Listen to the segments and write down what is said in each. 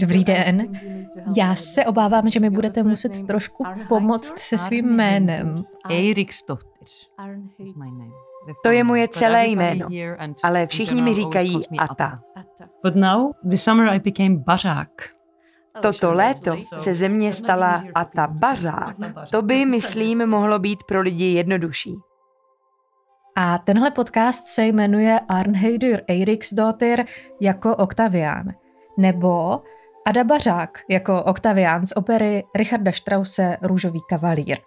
Dobrý den. Já se obávám, že mi budete muset trošku pomoct se svým jménem. Eriksdotter To je moje celé jméno, ale všichni mi říkají Ata. But now, this summer I became Barak. Toto léto se ze mě stala Ata Bařák. To by, myslím, mohlo být pro lidi jednodušší. A tenhle podcast se jmenuje Arnheidur Eiriksdottir jako Octavian, nebo Ada Bařák jako Octavian z opery Richarda Strause Růžový kavalír.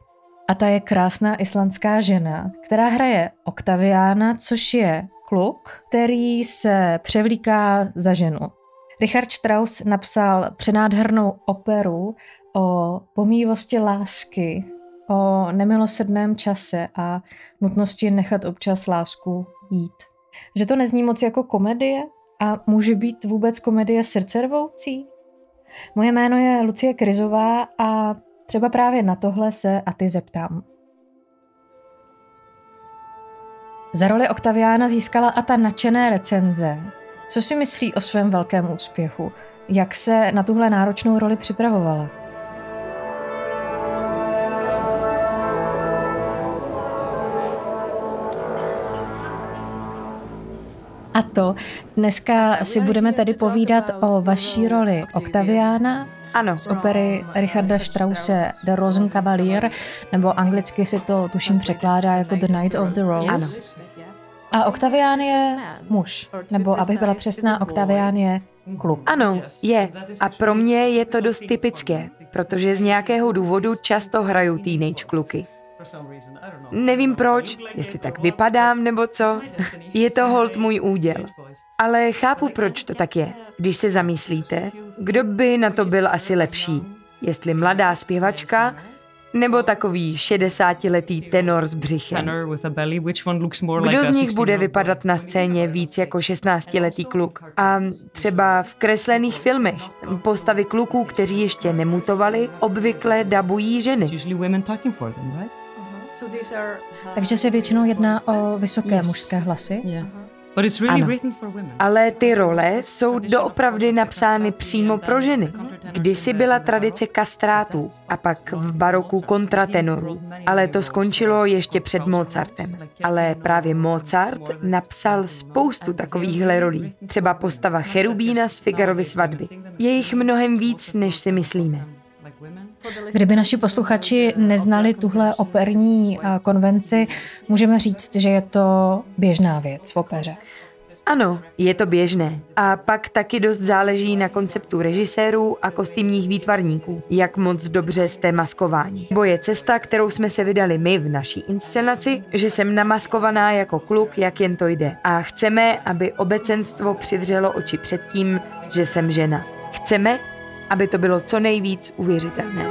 A ta je krásná islandská žena, která hraje Octaviana, což je kluk, který se převlíká za ženu. Richard Strauss napsal přenádhernou operu o pomývosti lásky, o nemilosrdném čase a nutnosti nechat občas lásku jít. Že to nezní moc jako komedie a může být vůbec komedie srdcervoucí? Moje jméno je Lucie Krizová a třeba právě na tohle se a ty zeptám. Za roli Octaviana získala a ta nadšené recenze. Co si myslí o svém velkém úspěchu? Jak se na tuhle náročnou roli připravovala? A to dneska si budeme tady povídat o vaší roli Octaviana Ano, z opery Richarda Strause The Rosenkavalier, nebo anglicky si to tuším překládá jako The Night of the Rose. A Octavian je muž, nebo abych byla přesná, Octavian je kluk. ano, je. A pro mě je to dost typické, protože z nějakého důvodu často hraju teenage kluky. Nevím proč, jestli tak vypadám nebo co. Je to hold můj úděl. Ale chápu, proč to tak je. Když se zamyslíte, kdo by na to byl asi lepší? Jestli mladá zpěvačka, nebo takový 60-letý tenor s břichem. Kdo z nich bude 16-year-old vypadat na scéně víc jako 16-letý kluk? A třeba v kreslených filmech postavy kluků, kteří ještě nemutovali, obvykle dabují ženy. Takže se většinou jedná o vysoké mužské hlasy. Really Ano. Ale ty role jsou doopravdy napsány přímo pro ženy. Kdysi byla tradice kastrátů a pak v baroku kontratenorů. Ale to skončilo ještě před Mozartem. Ale právě Mozart napsal spoustu takovýchhle rolí. Třeba postava Cherubína z Figarovy svatby. Je jich mnohem víc, než si myslíme. Kdyby naši posluchači neznali tuhle operní a, konvenci, můžeme říct, že je to běžná věc v opeře. Ano, je to běžné. A pak taky dost záleží na konceptu režisérů a kostýmních výtvarníků, jak moc dobře jste maskováni. Bo je cesta, kterou jsme se vydali my v naší inscenaci, že jsem namaskovaná jako kluk, jak jen to jde. A chceme, aby obecenstvo přivřelo oči před tím, že jsem žena. Chceme, aby to bylo co nejvíc uvěřitelné.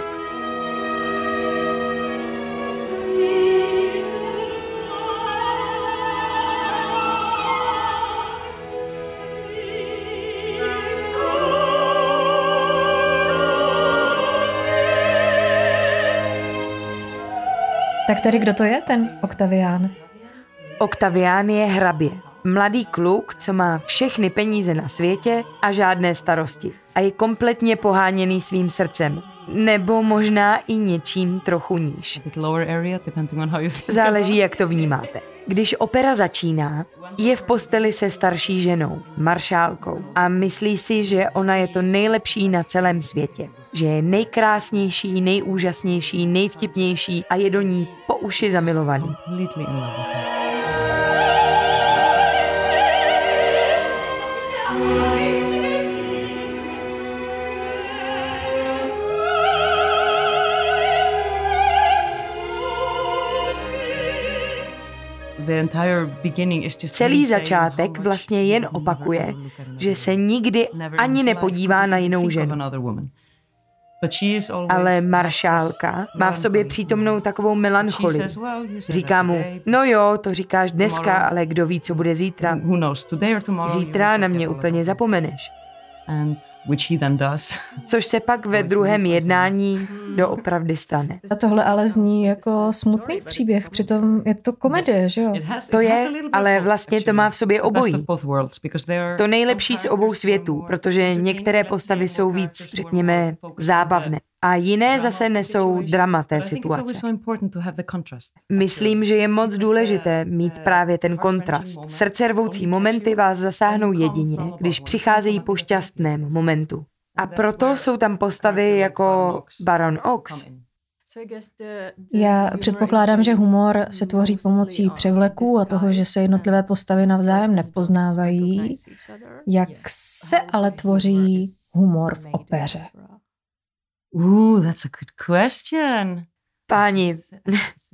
Tak tedy kdo to je ten Octavian? Octavián je hrabě. Mladý kluk, co má všechny peníze na světě a žádné starosti. A je kompletně poháněný svým srdcem. Nebo možná i něčím trochu níž. Záleží, jak to vnímáte. Když opera začíná, je v posteli se starší ženou, maršálkou, a myslí si, že ona je to nejlepší na celém světě. Že je nejkrásnější, nejúžasnější, nejvtipnější a je do ní po uši zamilovaný. Celý začátek vlastně jen opakuje, že se nikdy ani nepodívá na jinou ženu. another woman. But she is always Ale maršálka má v sobě přítomnou takovou melancholii. Říká mu, no jo, to říkáš dneska, ale kdo ví, co bude zítra. Zítra na mě úplně zapomeneš. And which he then does. Což se pak ve druhém jednání doopravdy stane. A tohle ale zní jako smutný příběh, přitom je to komedie, že jo? To je, ale vlastně to má v sobě obojí. To nejlepší z obou světů, protože některé postavy jsou víc, řekněme, zábavné a jiné zase nesou drama té situace. Myslím, že je moc důležité mít právě ten kontrast. Srdcervoucí momenty vás zasáhnou jedině, když přicházejí po šťastném momentu. A proto jsou tam postavy jako Baron Ox. Já předpokládám, že humor se tvoří pomocí převleků a toho, že se jednotlivé postavy navzájem nepoznávají. Jak se ale tvoří humor v opeře? Ooh, that's a good question. Páni,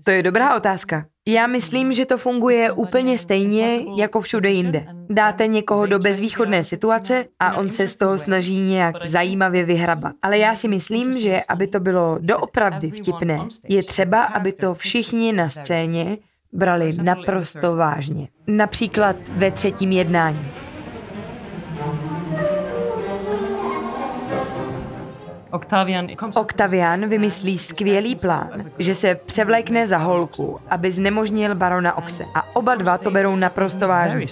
to je dobrá otázka. Já myslím, že to funguje úplně stejně jako všude jinde. Dáte někoho do bezvýchodné situace a on se z toho snaží nějak zajímavě vyhrabat. Ale já si myslím, že aby to bylo doopravdy vtipné, je třeba, aby to všichni na scéně brali naprosto vážně. Například ve třetím jednání. Octavian vymyslí skvělý plán, že se převlékne za holku, aby znemožnil barona Oxe. A oba dva to berou naprosto vážně.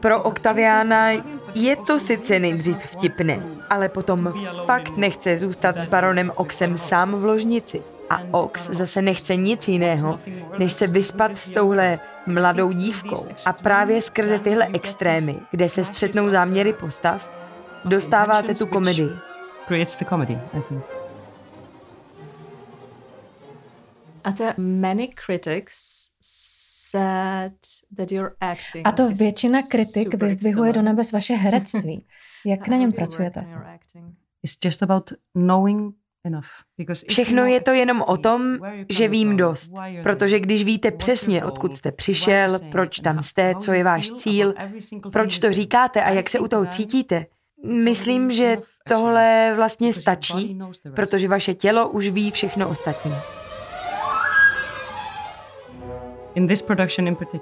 Pro Octaviana je to sice nejdřív vtipné, ale potom fakt nechce zůstat s baronem Oxem sám v ložnici. A Ox zase nechce nic jiného, než se vyspat s touhle mladou dívkou. A právě skrze tyhle extrémy, kde se střetnou záměry postav, dostáváte tu komedii creates the comedy, I think. A to většina kritik vyzdvihuje do nebes vaše herectví. Jak na něm pracujete? It's just about knowing Všechno je to jenom o tom, že vím dost. Protože když víte přesně, odkud jste přišel, proč tam jste, co je váš cíl, proč to říkáte a jak se u toho cítíte, myslím, že Tohle vlastně stačí, protože vaše tělo už ví všechno ostatní.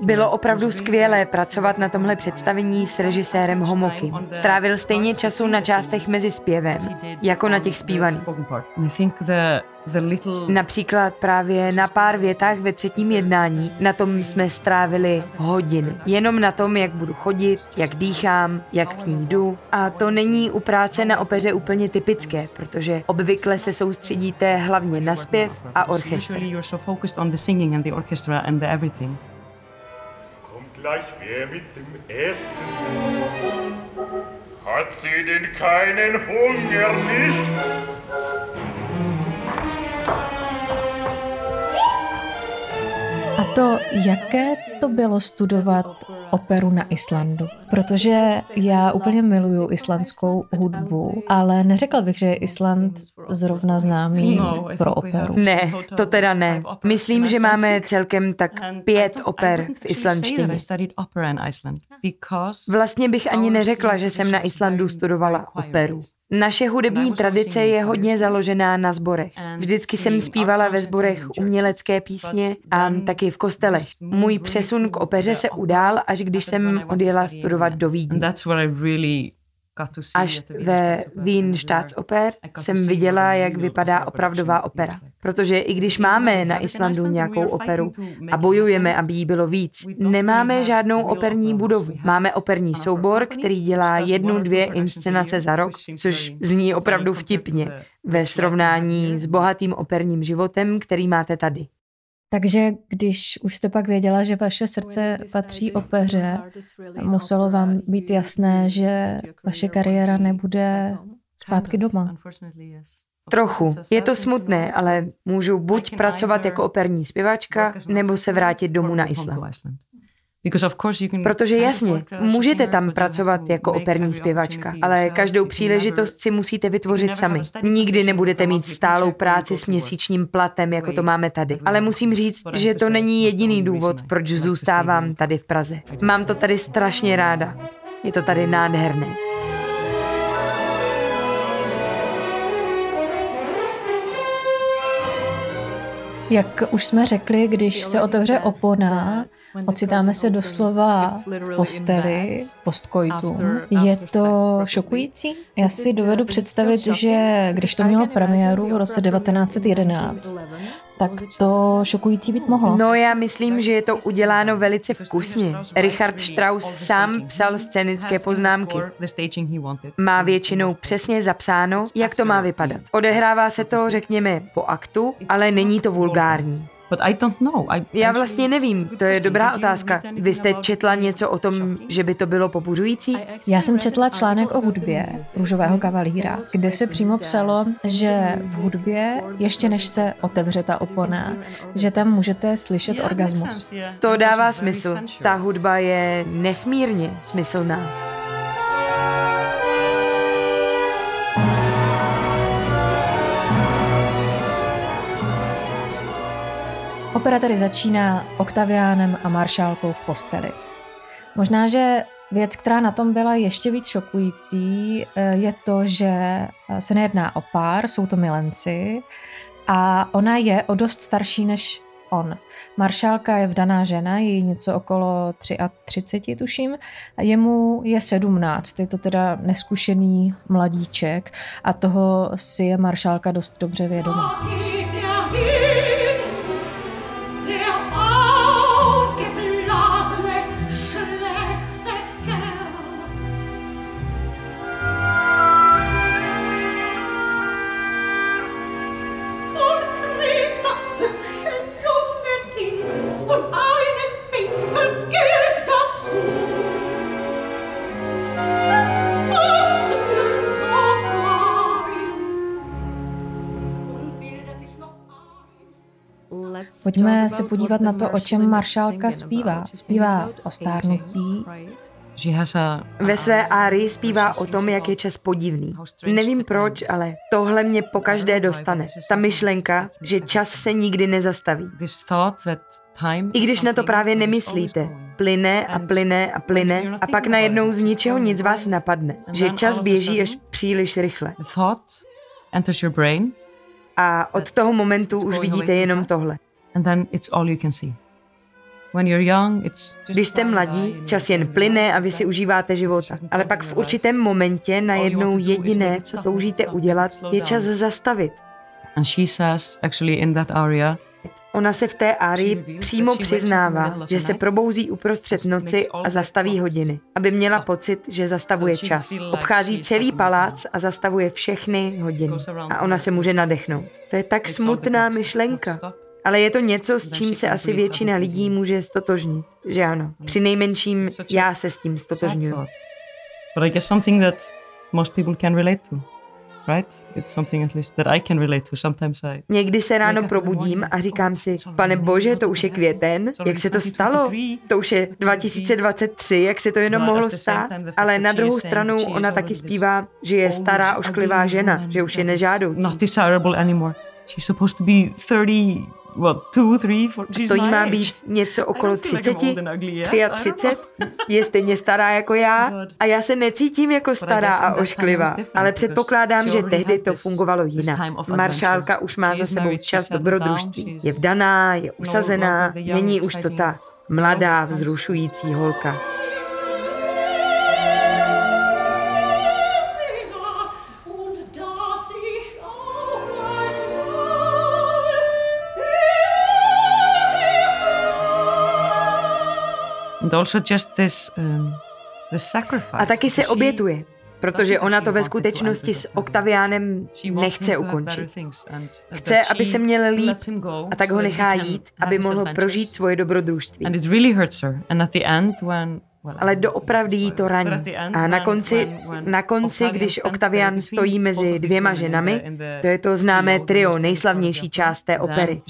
Bylo opravdu skvělé pracovat na tomhle představení s režisérem Homoky. Strávil stejně času na částech mezi zpěvem, jako na těch zpívaných. Například právě na pár větách ve třetím jednání, na tom jsme strávili hodiny. Jenom na tom, jak budu chodit, jak dýchám, jak k ní jdu. A to není u práce na opeře úplně typické, protože obvykle se soustředíte hlavně na zpěv a orchestr. Kommt gleich wer mit dem Essen. Hat sie denn keinen Hunger nicht? To, jaké to bylo studovat operu na Islandu? Protože já úplně miluju islandskou hudbu, ale neřekla bych, že je Island zrovna známý no, pro operu. Ne, to teda ne. Myslím, že máme celkem tak pět oper v islandštině. Vlastně bych ani neřekla, že jsem na Islandu studovala operu. Naše hudební tradice je hodně založená na zborech. Vždycky jsem zpívala ve zborech umělecké písně a taky v kostelech. Můj přesun k opeře se udál, až když jsem odjela studovat do Vídně. Až ve Wien Staatsoper jsem viděla, jak vypadá opravdová opera. Protože i když máme na Islandu nějakou operu a bojujeme, aby jí bylo víc, nemáme žádnou operní budovu. Máme operní soubor, který dělá jednu, dvě inscenace za rok, což zní opravdu vtipně ve srovnání s bohatým operním životem, který máte tady. Takže když už jste pak věděla, že vaše srdce patří opeře, muselo vám být jasné, že vaše kariéra nebude zpátky doma. Trochu. Je to smutné, ale můžu buď pracovat jako operní zpěvačka, nebo se vrátit domů na Island. Protože jasně, můžete tam pracovat jako operní zpěvačka, ale každou příležitost si musíte vytvořit sami. Nikdy nebudete mít stálou práci s měsíčním platem, jako to máme tady. Ale musím říct, že to není jediný důvod, proč zůstávám tady v Praze. Mám to tady strašně ráda. Je to tady nádherné. Jak už jsme řekli, když se otevře opona, ocitáme se doslova v posteli, postkoitum. Je to šokující? Já si dovedu představit, že když to mělo premiéru v roce 1911, tak to šokující být mohlo. No já myslím, že je to uděláno velice vkusně. Richard Strauss sám psal scénické poznámky. Má většinou přesně zapsáno, jak to má vypadat. Odehrává se to, řekněme, po aktu, ale není to vulgární. But I don't know. I, Já vlastně nevím, to je dobrá otázka. Vy jste četla něco o tom, že by to bylo pobuřující? Já jsem četla článek o hudbě Růžového kavalíra, kde se přímo psalo, že v hudbě, ještě než se otevře ta opona, že tam můžete slyšet orgasmus. To dává smysl. Ta hudba je nesmírně smyslná. Opera tedy začíná Oktaviánem a maršálkou v posteli. Možná, že věc, která na tom byla ještě víc šokující, eh, je to, že eh, se nejedná o pár, jsou to milenci a ona je o dost starší než on. Maršálka je vdaná žena, je něco okolo 33, tuším, a jemu je 17, je to teda neskušený mladíček a toho si je maršálka dost dobře vědomá. Pojďme se podívat na to, o čem maršálka zpívá. Zpívá o stárnutí, ve své árii zpívá o tom, jak je čas podivný. Nevím proč, ale tohle mě pokaždé dostane. Ta myšlenka, že čas se nikdy nezastaví. I když na to právě nemyslíte. Plyne a plyne a plyne a pak najednou z ničeho nic vás napadne. Že čas běží až příliš rychle. A od toho momentu už vidíte jenom tohle. Když jste mladí, čas jen plyne a vy si užíváte života. Ale pak v určitém momentě najednou jediné, co toužíte udělat, je čas zastavit. Ona se v té árii přímo přiznává, že se probouzí uprostřed noci a zastaví hodiny, aby měla pocit, že zastavuje čas. Obchází celý palác a zastavuje všechny hodiny. A ona se může nadechnout. To je tak smutná myšlenka. Ale je to něco, s čím se asi většina lidí může stotožnit, že ano. Při nejmenším já se s tím stotožňuji. But I guess something that most people can relate to. Right? It's something at least that I can relate to. Sometimes I... Někdy se ráno probudím a říkám si, pane bože, to už je květen, jak se to stalo? To už je 2023, jak se to jenom mohlo stát? Ale na druhou stranu ona taky zpívá, že je stará ošklivá žena, že už je nežádoucí. Not desirable anymore. She's supposed to be 30 what, two, three, four, she's to jí má být něco okolo 30, 33, je stejně stará jako já a já se necítím jako stará a ošklivá, ale předpokládám, že tehdy to fungovalo jinak. Maršálka už má za sebou čas dobrodružství. Je vdaná, je usazená, není už to ta mladá, vzrušující holka. A taky se obětuje, protože ona to ve skutečnosti s Oktaviánem nechce ukončit. Chce, aby se měl líp a tak ho nechá jít, aby mohl prožít svoje dobrodružství. Ale doopravdy jí to raní. A na konci, na konci, když Oktavian stojí mezi dvěma ženami, to je to známé trio, nejslavnější část té opery.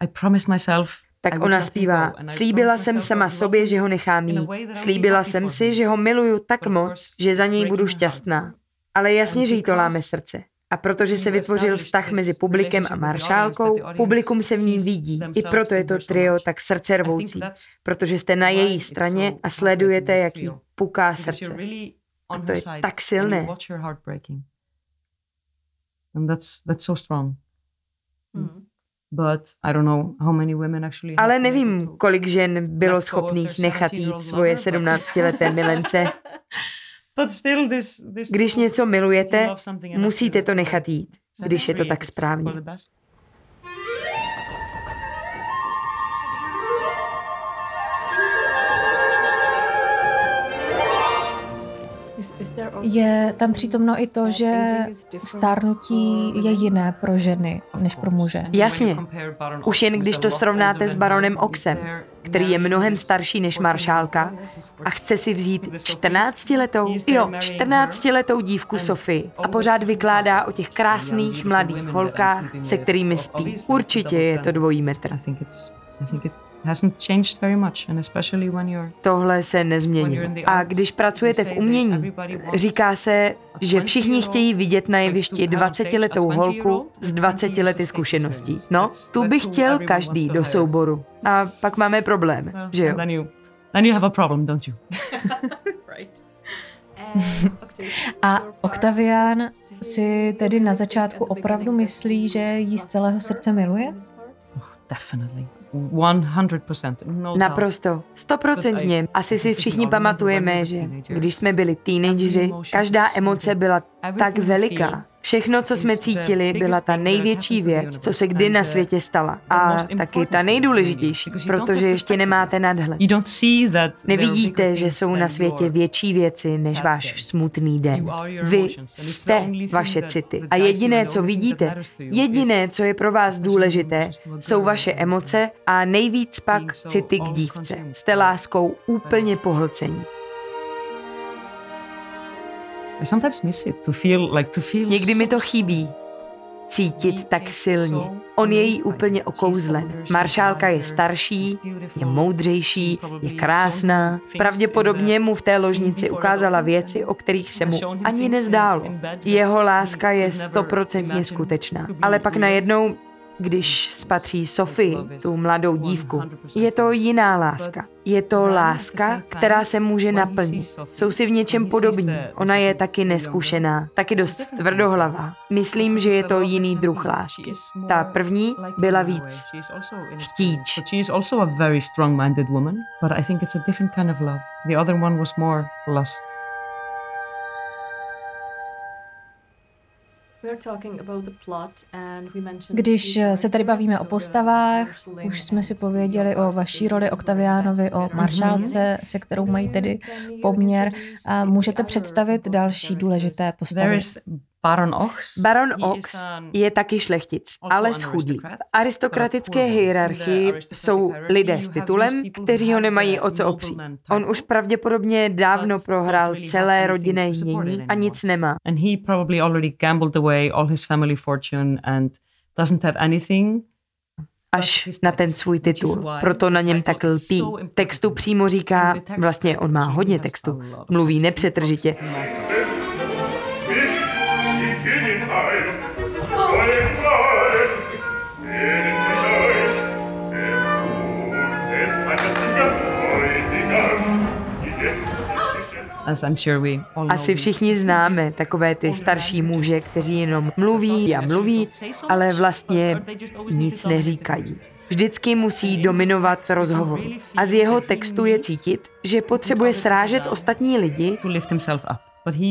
I promised myself tak ona zpívá, slíbila jsem sama sobě, že ho nechám jít. Slíbila jsem si, že ho miluju tak moc, že za něj budu šťastná. Ale jasně, že jí to láme srdce. A protože se vytvořil vztah mezi publikem a maršálkou, publikum se v ní vidí. I proto je to trio tak srdce rvoucí, protože jste na její straně a sledujete, jak jí puká srdce. A to je tak silné. And that's, that's so strong. Ale nevím, kolik žen bylo schopných nechat jít svoje 17-leté milence. Když něco milujete, musíte to nechat jít, když je to tak správně. Je tam přítomno i to, že stárnutí je jiné pro ženy než pro muže. Jasně. Už jen když to srovnáte s baronem Oxem, který je mnohem starší než maršálka a chce si vzít 14-letou, jo, 14-letou dívku Sofii a pořád vykládá o těch krásných mladých holkách, se kterými spí. Určitě je to dvojí metr. Tohle se nezměnilo. A když pracujete v umění, říká se, že všichni chtějí vidět na jevišti 20-letou holku s 20 lety zkušeností. No, tu by chtěl každý do souboru. A pak máme problém, že jo? Then you have a problem, don't you? A Octavian si tedy na začátku opravdu myslí, že jí z celého srdce miluje? Oh, definitely. 100%. No Naprosto. Stoprocentně. Asi si všichni pamatujeme, že když jsme byli teenageři, každá emoce byla tak veliká. Všechno, co jsme cítili, byla ta největší věc, co se kdy na světě stala. A taky ta nejdůležitější, protože ještě nemáte nadhled. Nevidíte, že jsou na světě větší věci než váš smutný den. Vy jste vaše city. A jediné, co vidíte, jediné, co je pro vás důležité, jsou vaše emoce a nejvíc pak city k dívce. Jste láskou úplně pohlcení. Někdy mi to chybí. Cítit tak silně. On je jí úplně okouzlen. Maršálka je starší, je moudřejší, je krásná. Pravděpodobně mu v té ložnici ukázala věci, o kterých se mu ani nezdálo. Jeho láska je stoprocentně skutečná. Ale pak najednou když spatří Sofii, tu mladou dívku. Je to jiná láska. Je to láska, která se může naplnit. Jsou si v něčem podobní. Ona je taky neskušená, taky dost tvrdohlavá. Myslím, že je to jiný druh lásky. Ta první byla víc chtíč. The other one was more lust. Když se tady bavíme o postavách, už jsme si pověděli o vaší roli Octavianovi, o maršálce, se kterou mají tedy poměr. A můžete představit další důležité postavy? Baron Ox, Baron Ox je taky šlechtic, ale schudlý. V aristokratické hierarchii jsou lidé s titulem, kteří ho nemají o co opřít. On už pravděpodobně dávno prohrál celé rodinné jmění a nic nemá. And he probably already gambled away all his family fortune and doesn't have anything až na ten svůj titul. Proto na něm tak lpí. Textu přímo říká, vlastně on má hodně textu, mluví nepřetržitě. Asi všichni známe takové ty starší muže, kteří jenom mluví a mluví, ale vlastně nic neříkají. Vždycky musí dominovat rozhovor. A z jeho textu je cítit, že potřebuje srážet ostatní lidi,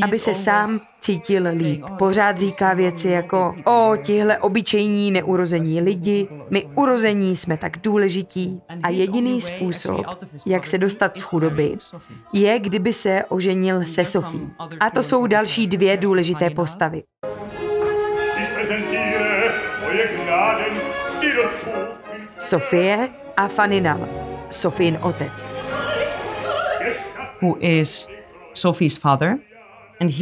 aby se sám cítil líp. Pořád říká věci jako o tihle obyčejní neurození lidi, my urození jsme tak důležití a jediný způsob, jak se dostat z chudoby, je, kdyby se oženil se Sofí. A to jsou další dvě důležité postavy. Sofie a Faninal, Sofín otec. Who is Sophie's father?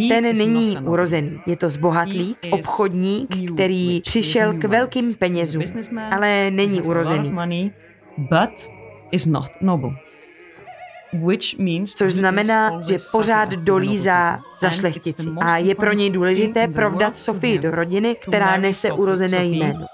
Ten není urozený. Je to zbohatlík, obchodník, který přišel k velkým penězům, ale není urozený. Což znamená, že pořád dolízá za šlechtici a je pro něj důležité provdat Sofii do rodiny, která nese urozené jméno.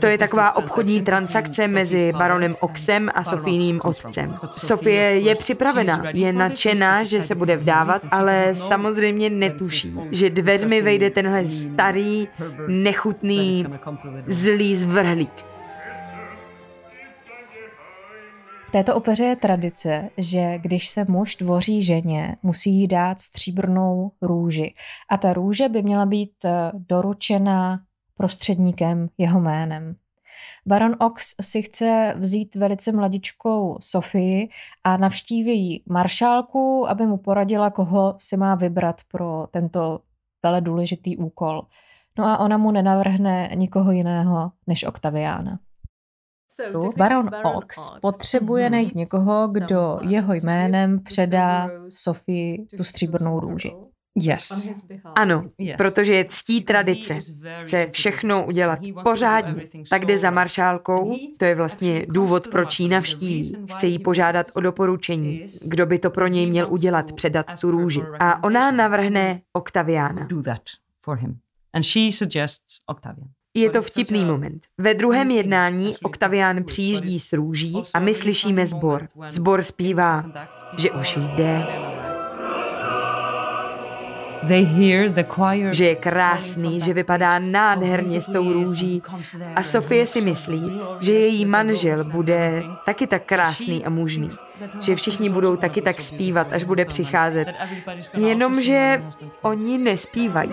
To je taková obchodní transakce mezi baronem Oxem a Sofíným otcem. Sofie je připravena, je nadšená, že se bude vdávat, ale samozřejmě netuší, že dveřmi vejde tenhle starý, nechutný, zlý zvrhlík. V této opeře je tradice, že když se muž dvoří ženě, musí jí dát stříbrnou růži. A ta růže by měla být eh, doručena prostředníkem jeho jménem. Baron Ox si chce vzít velice mladičkou Sofii a navštíví jí maršálku, aby mu poradila, koho si má vybrat pro tento vele důležitý úkol. No a ona mu nenavrhne nikoho jiného než Octaviana. Baron Ox potřebuje najít někoho, kdo jeho jménem předá Sofii tu stříbrnou růži. Yes. Ano, protože je ctí tradice. Chce všechno udělat pořádně. Tak jde za maršálkou, to je vlastně důvod, proč ji navštíví. Chce jí požádat o doporučení, kdo by to pro něj měl udělat, předat tu růži. A ona navrhne Octaviana. Je to vtipný moment. Ve druhém jednání Octavian přijíždí s růží a my slyšíme zbor. Zbor zpívá, že už jde, že je krásný, že vypadá nádherně s tou růží. A Sofie si myslí, že její manžel bude taky tak krásný a mužný. Že všichni budou taky tak zpívat, až bude přicházet. Jenomže oni nespívají.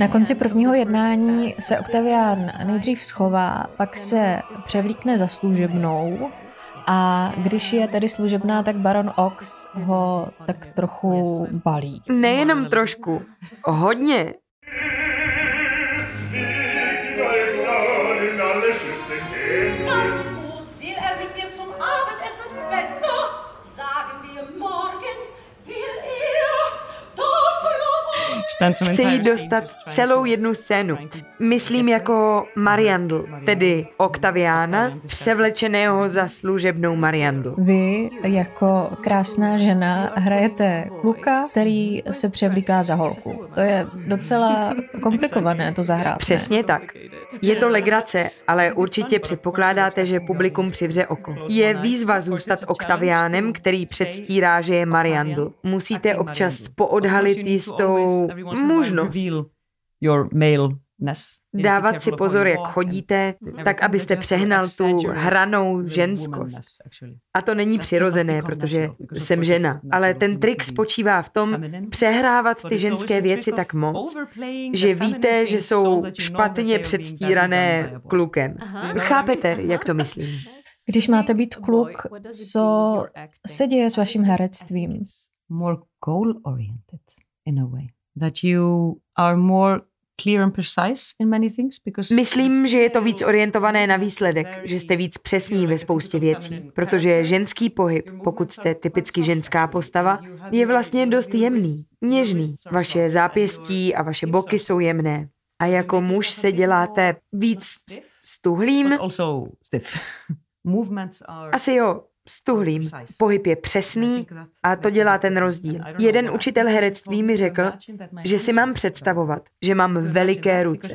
Na konci prvního jednání se Octavian nejdřív schová, pak se převlíkne za služebnou a když je tedy služebná, tak Baron Ox ho tak trochu balí. Nejenom trošku, hodně. Chci jí dostat celou jednu scénu. Myslím jako Mariandl, tedy Octaviana, převlečeného za služebnou Mariandl. Vy jako krásná žena hrajete kluka, který se převlíká za holku. To je docela komplikované to zahrát. Přesně tak. Je to legrace, ale určitě předpokládáte, že publikum přivře oko. Je výzva zůstat Octavianem, který předstírá, že je Mariandl. Musíte občas poodhalit jistou možnost. Dávat si pozor, jak chodíte, tak abyste přehnal tu hranou ženskost. A to není přirozené, protože jsem žena. Ale ten trik spočívá v tom přehrávat ty ženské věci tak moc, že víte, že jsou špatně předstírané klukem. Chápete, jak to myslím? Když máte být kluk, co se děje s vaším herectvím? More goal oriented in a way that you are more clear and precise in many things because Myslím, že je to víc orientované na výsledek, že jste víc přesní ve spoustě věcí, protože ženský pohyb, pokud jste typicky ženská postava, je vlastně dost jemný, něžný. Vaše zápěstí a vaše boky jsou jemné. A jako muž se děláte víc stuhlým. Asi jo, stuhlým. Pohyb je přesný a to dělá ten rozdíl. Jeden učitel herectví mi řekl, že si mám představovat, že mám veliké ruce.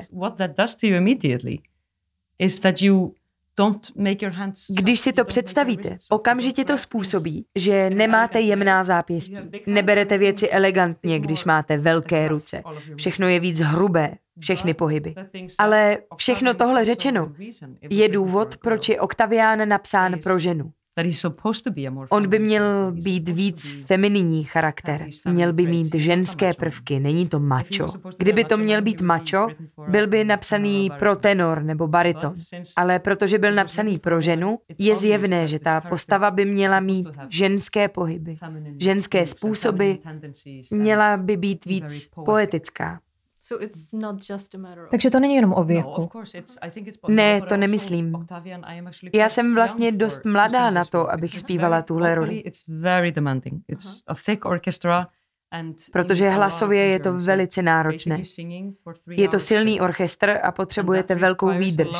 Když si to představíte, okamžitě to způsobí, že nemáte jemná zápěstí. Neberete věci elegantně, když máte velké ruce. Všechno je víc hrubé, všechny pohyby. Ale všechno tohle řečeno je důvod, proč je Octavián napsán pro ženu. On by měl být víc femininní charakter. Měl by mít ženské prvky, není to macho. Kdyby to měl být macho, byl by napsaný pro tenor nebo bariton. Ale protože byl napsaný pro ženu, je zjevné, že ta postava by měla mít ženské pohyby, ženské způsoby, měla by být víc poetická. Takže to není jenom o věku. Ne, to nemyslím. Já jsem vlastně dost mladá na to, abych zpívala tuhle roli. Uh-huh. Protože hlasově je to velice náročné. Je to silný orchestr a potřebujete velkou výdrž.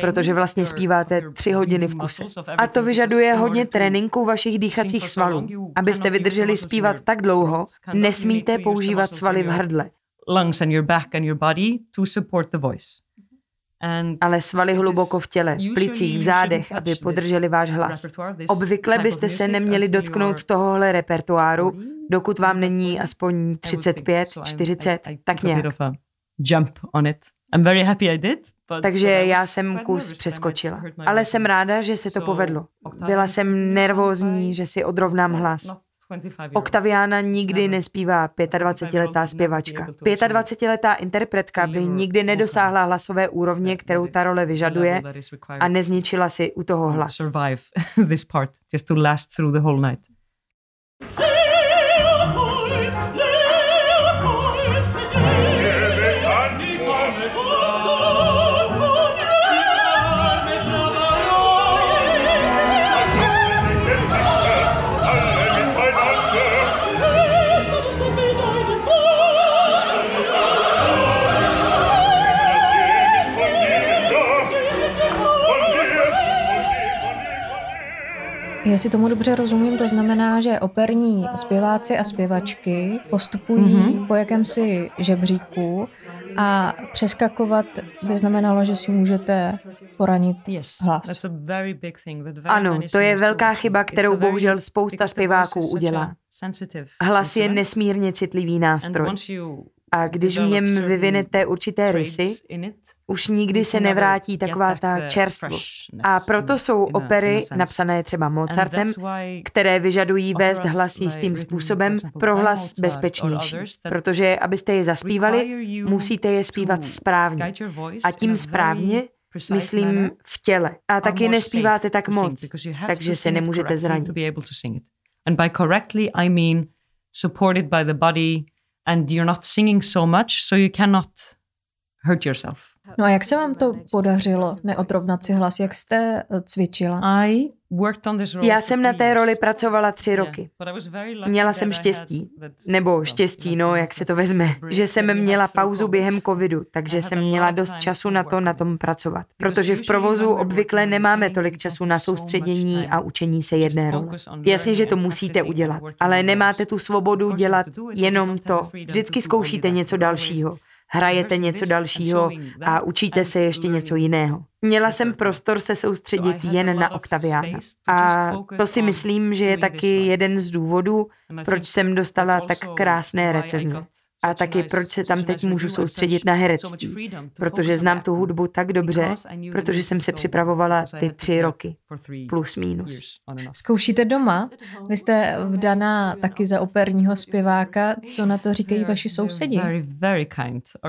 protože vlastně zpíváte tři hodiny v kuse. A to vyžaduje hodně tréninku vašich dýchacích svalů. Abyste vydrželi zpívat tak dlouho, nesmíte používat svaly v hrdle. Lungs and your back and your body to support the voice. Ale svaly hluboko v těle, v plicích, v zádech, aby podrželi váš hlas. Obvykle byste se neměli dotknout tohohle repertoáru, dokud vám není aspoň 35, 40, tak nějak. Jump on it. I'm very happy I did, Takže já jsem kus přeskočila. Ale jsem ráda, že se to povedlo. Byla jsem nervózní, že si odrovnám hlas. Oktaviána nikdy nespívá 25-letá zpěvačka. 25-letá interpretka by nikdy nedosáhla hlasové úrovně, kterou ta role vyžaduje a nezničila si u toho hlas. Jestli tomu dobře rozumím, to znamená, že operní zpěváci a zpěvačky postupují mm-hmm. po jakémsi žebříku a přeskakovat by znamenalo, že si můžete poranit hlas. Ano, to je velká chyba, kterou bohužel spousta zpěváků udělá. Hlas je nesmírně citlivý nástroj. A když v něm vyvinete určité rysy, už nikdy se nevrátí taková ta čerstvost. A proto jsou opery, napsané třeba Mozartem, které vyžadují vést hlas jistým způsobem pro hlas bezpečnější. Protože abyste je zaspívali, musíte je zpívat správně. A tím správně myslím v těle. A taky nespíváte tak moc, takže se nemůžete zranit. And by correctly I mean supported by the body and you're not singing so much, so you cannot hurt yourself. No a jak se vám to podařilo neotrovnat si hlas? Jak jste eh, cvičila? I já jsem na té roli pracovala tři roky. Měla jsem štěstí, nebo štěstí, no, jak se to vezme, že jsem měla pauzu během covidu, takže jsem měla dost času na to na tom pracovat. Protože v provozu obvykle nemáme tolik času na soustředění a učení se jedné role. Jasně, že to musíte udělat, ale nemáte tu svobodu dělat jenom to. Vždycky zkoušíte něco dalšího hrajete něco dalšího a učíte se ještě něco jiného. Měla jsem prostor se soustředit jen na Octaviana. A to si myslím, že je taky jeden z důvodů, proč jsem dostala tak krásné recenze. A taky proč se tam teď můžu soustředit na herectví, protože znám tu hudbu tak dobře, protože jsem se připravovala ty tři roky, plus minus. Zkoušíte doma? Vy jste vdaná taky za operního zpěváka. Co na to říkají vaši sousedi?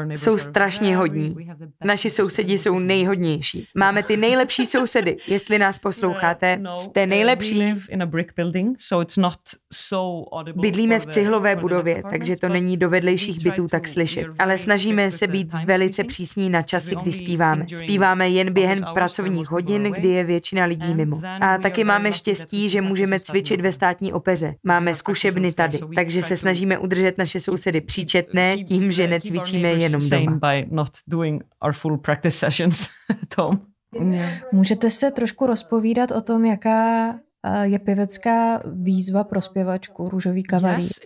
Jsou strašně hodní. Naši sousedi jsou nejhodnější. Máme ty nejlepší sousedy. Jestli nás posloucháte, jste nejlepší. Bydlíme v cihlové budově, takže to není do vedlejší našich bytů tak slyšet. Ale snažíme se být velice přísní na časy, kdy zpíváme. Zpíváme jen během pracovních hodin, kdy je většina lidí mimo. A taky máme štěstí, že můžeme cvičit ve státní opeře. Máme zkušebny tady, takže se snažíme udržet naše sousedy příčetné tím, že necvičíme jenom doma. Můžete se trošku rozpovídat o tom, jaká eh, je pěvecká výzva pro zpěvačku Růžový kavalír? Yes,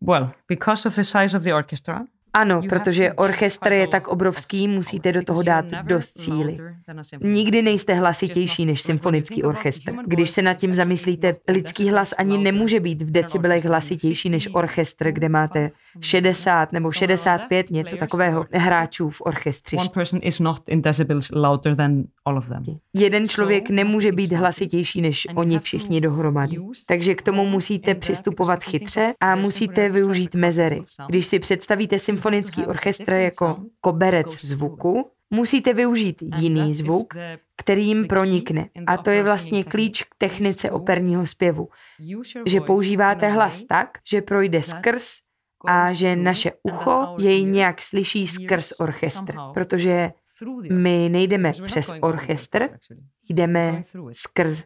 well, because of the size of the orchestra, ano, protože orchestr je tak obrovský, musíte do toho dát dost síly. Nikdy nejste hlasitější než symfonický orchestr. Když se nad tím zamyslíte, lidský hlas ani nemůže být v decibelech hlasitější než orchestr, kde máte 60 nebo 65 něco takového hráčů v orchestři. Jeden člověk nemůže být hlasitější než oni všichni dohromady. Takže k tomu musíte přistupovat chytře a musíte využít mezery. Když si představíte symfonický symfonický orchestr jako koberec zvuku, musíte využít jiný zvuk, který jim pronikne. A to je vlastně klíč k technice operního zpěvu. Že používáte hlas tak, že projde skrz a že naše ucho jej nějak slyší skrz orchestr. Protože my nejdeme přes orchestr, jdeme skrz.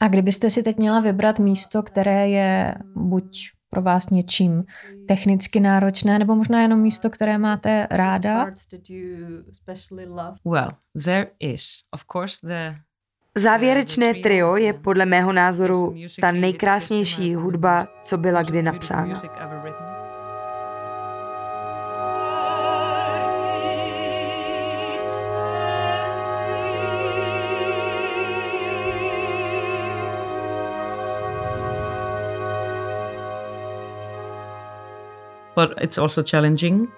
A kdybyste si teď měla vybrat místo, které je buď pro vás něčím technicky náročné, nebo možná jenom místo, které máte ráda? Well, there is, of course, the Závěrečné trio je podle mého názoru ta nejkrásnější hudba, co byla kdy napsána. But it's also challenging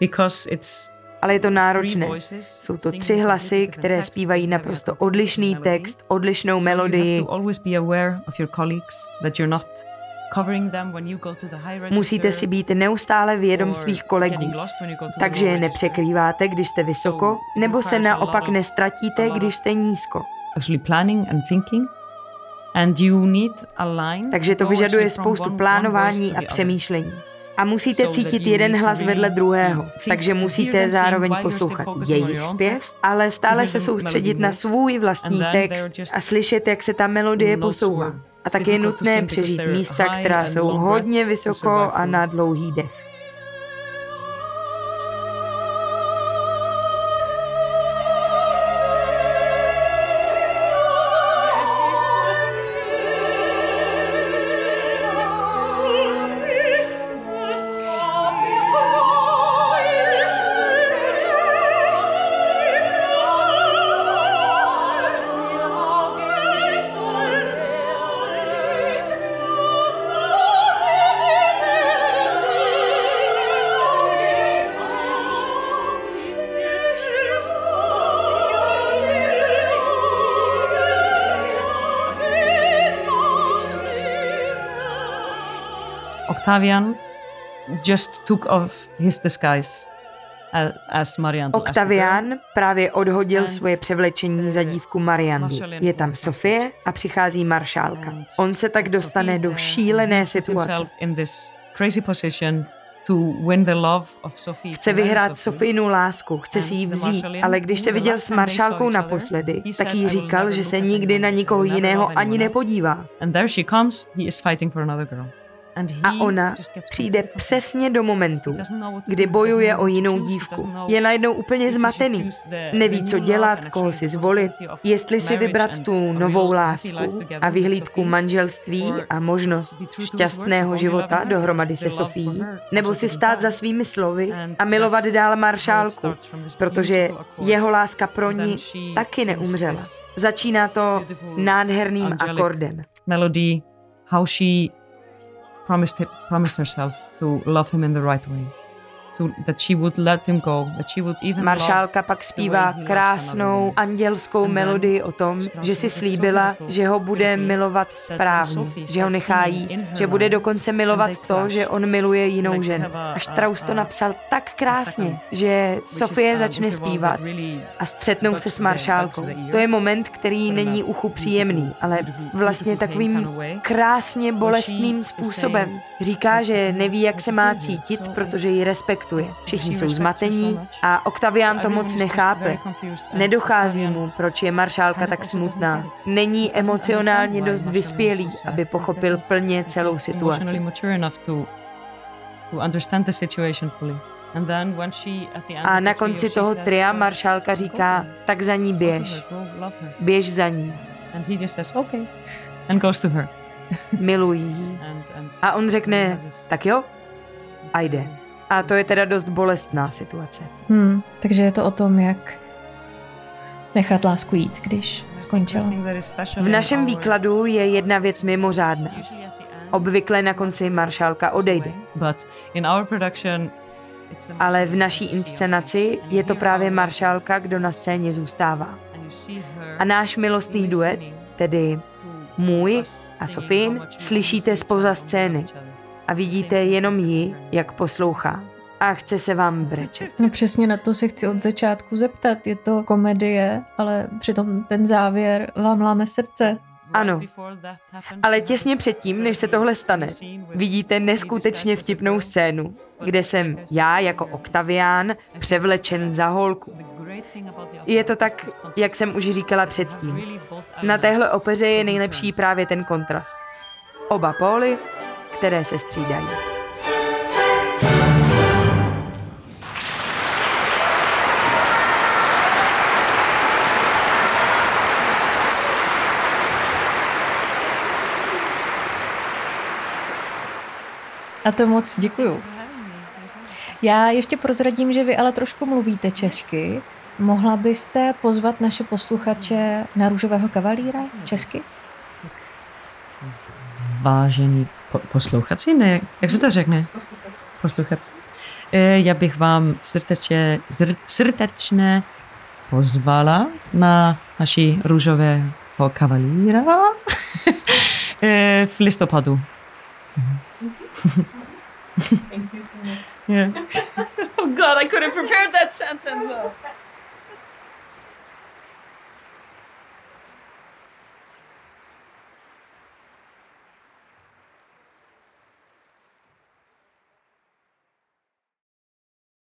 because it's ale je to náročné. Jsou to tři hlasy, které zpívají naprosto odlišný text, odlišnou melodii. Musíte si být neustále vědom svých kolegů, takže je nepřekrýváte, když jste vysoko, nebo se naopak nestratíte, když jste nízko. Takže to vyžaduje spoustu plánování a přemýšlení a musíte cítit jeden hlas vedle druhého, takže musíte zároveň poslouchat jejich zpěv, ale stále se soustředit na svůj vlastní text a slyšet, jak se ta melodie posouvá. A tak je nutné přežít místa, která jsou hodně vysoko a na dlouhý dech. Octavian just took off his disguise as Marianne. Octavian právě odhodil svoje převlečení za dívku Mariandu. Je tam Sofie a přichází maršálka. On se tak dostane do šílené situace. Chce vyhrát Sofínu lásku, chce si ji vzít, ale když se viděl s maršálkou naposledy, tak jí říkal, že se nikdy na nikoho jiného ani nepodívá. And there she comes, he is fighting for another girl. A ona přijde přesně do momentu, kdy bojuje o jinou dívku. Je najednou úplně zmatený. Neví, co dělat, koho si zvolit, jestli si vybrat tu novou lásku a vyhlídku manželství a možnost šťastného života dohromady se Sofií, nebo si stát za svými slovy a milovat dál maršálku, protože jeho láska pro ní taky neumřela. Začíná to nádherným akordem. Melody, how she promised, promised herself to love him in the right way. Maršálka pak zpívá krásnou andělskou melodii o tom, že si slíbila, že ho bude milovat správně, že ho nechá jít, že bude dokonce milovat to, že on miluje jinou ženu. A Strauss to napsal tak krásně, že Sofie začne zpívat a střetnou se s maršálkou. To je moment, který není uchu příjemný, ale vlastně takovým krásně bolestným způsobem. Říká, že neví, jak se má cítit, protože ji respektuje. Všichni jsou zmatení a Octavian to moc nechápe. Nedochází mu, proč je maršálka tak smutná. Není emocionálně dost vyspělý, aby pochopil plně celou situaci. A na konci toho tria maršálka říká, tak za ní běž. Běž za ní. Milují ji. A on řekne, tak jo, a jde. A to je teda dost bolestná situace. Hmm, takže je to o tom, jak nechat lásku jít, když skončila. V našem výkladu je jedna věc mimořádná. Obvykle na konci maršálka odejde. Ale v naší inscenaci je to právě maršálka, kdo na scéně zůstává. A náš milostný duet, tedy můj a Sofín, slyšíte spoza scény a vidíte jenom ji, jak poslouchá. A chce se vám brečet. No přesně na to se chci od začátku zeptat. Je to komedie, ale přitom ten závěr vám láme srdce. Ano, ale těsně předtím, než se tohle stane, vidíte neskutečně vtipnou scénu, kde jsem já jako Octavián převlečen za holku. Je to tak, jak jsem už říkala předtím. Na téhle opeře je nejlepší právě ten kontrast. Oba póly které se střídají. A to moc děkuju. Já ještě prozradím, že vy ale trošku mluvíte česky. Mohla byste pozvat naše posluchače na Růžového kavalíra česky? Vážení po- posluchači, ne, jak se to řekne? Posluchači. E, Já bych vám srdečně, srdečně pozvala na naši růžového kavalíra e, v listopadu. Thank you so much. Yeah. oh God, I could have prepared that sentence. Though.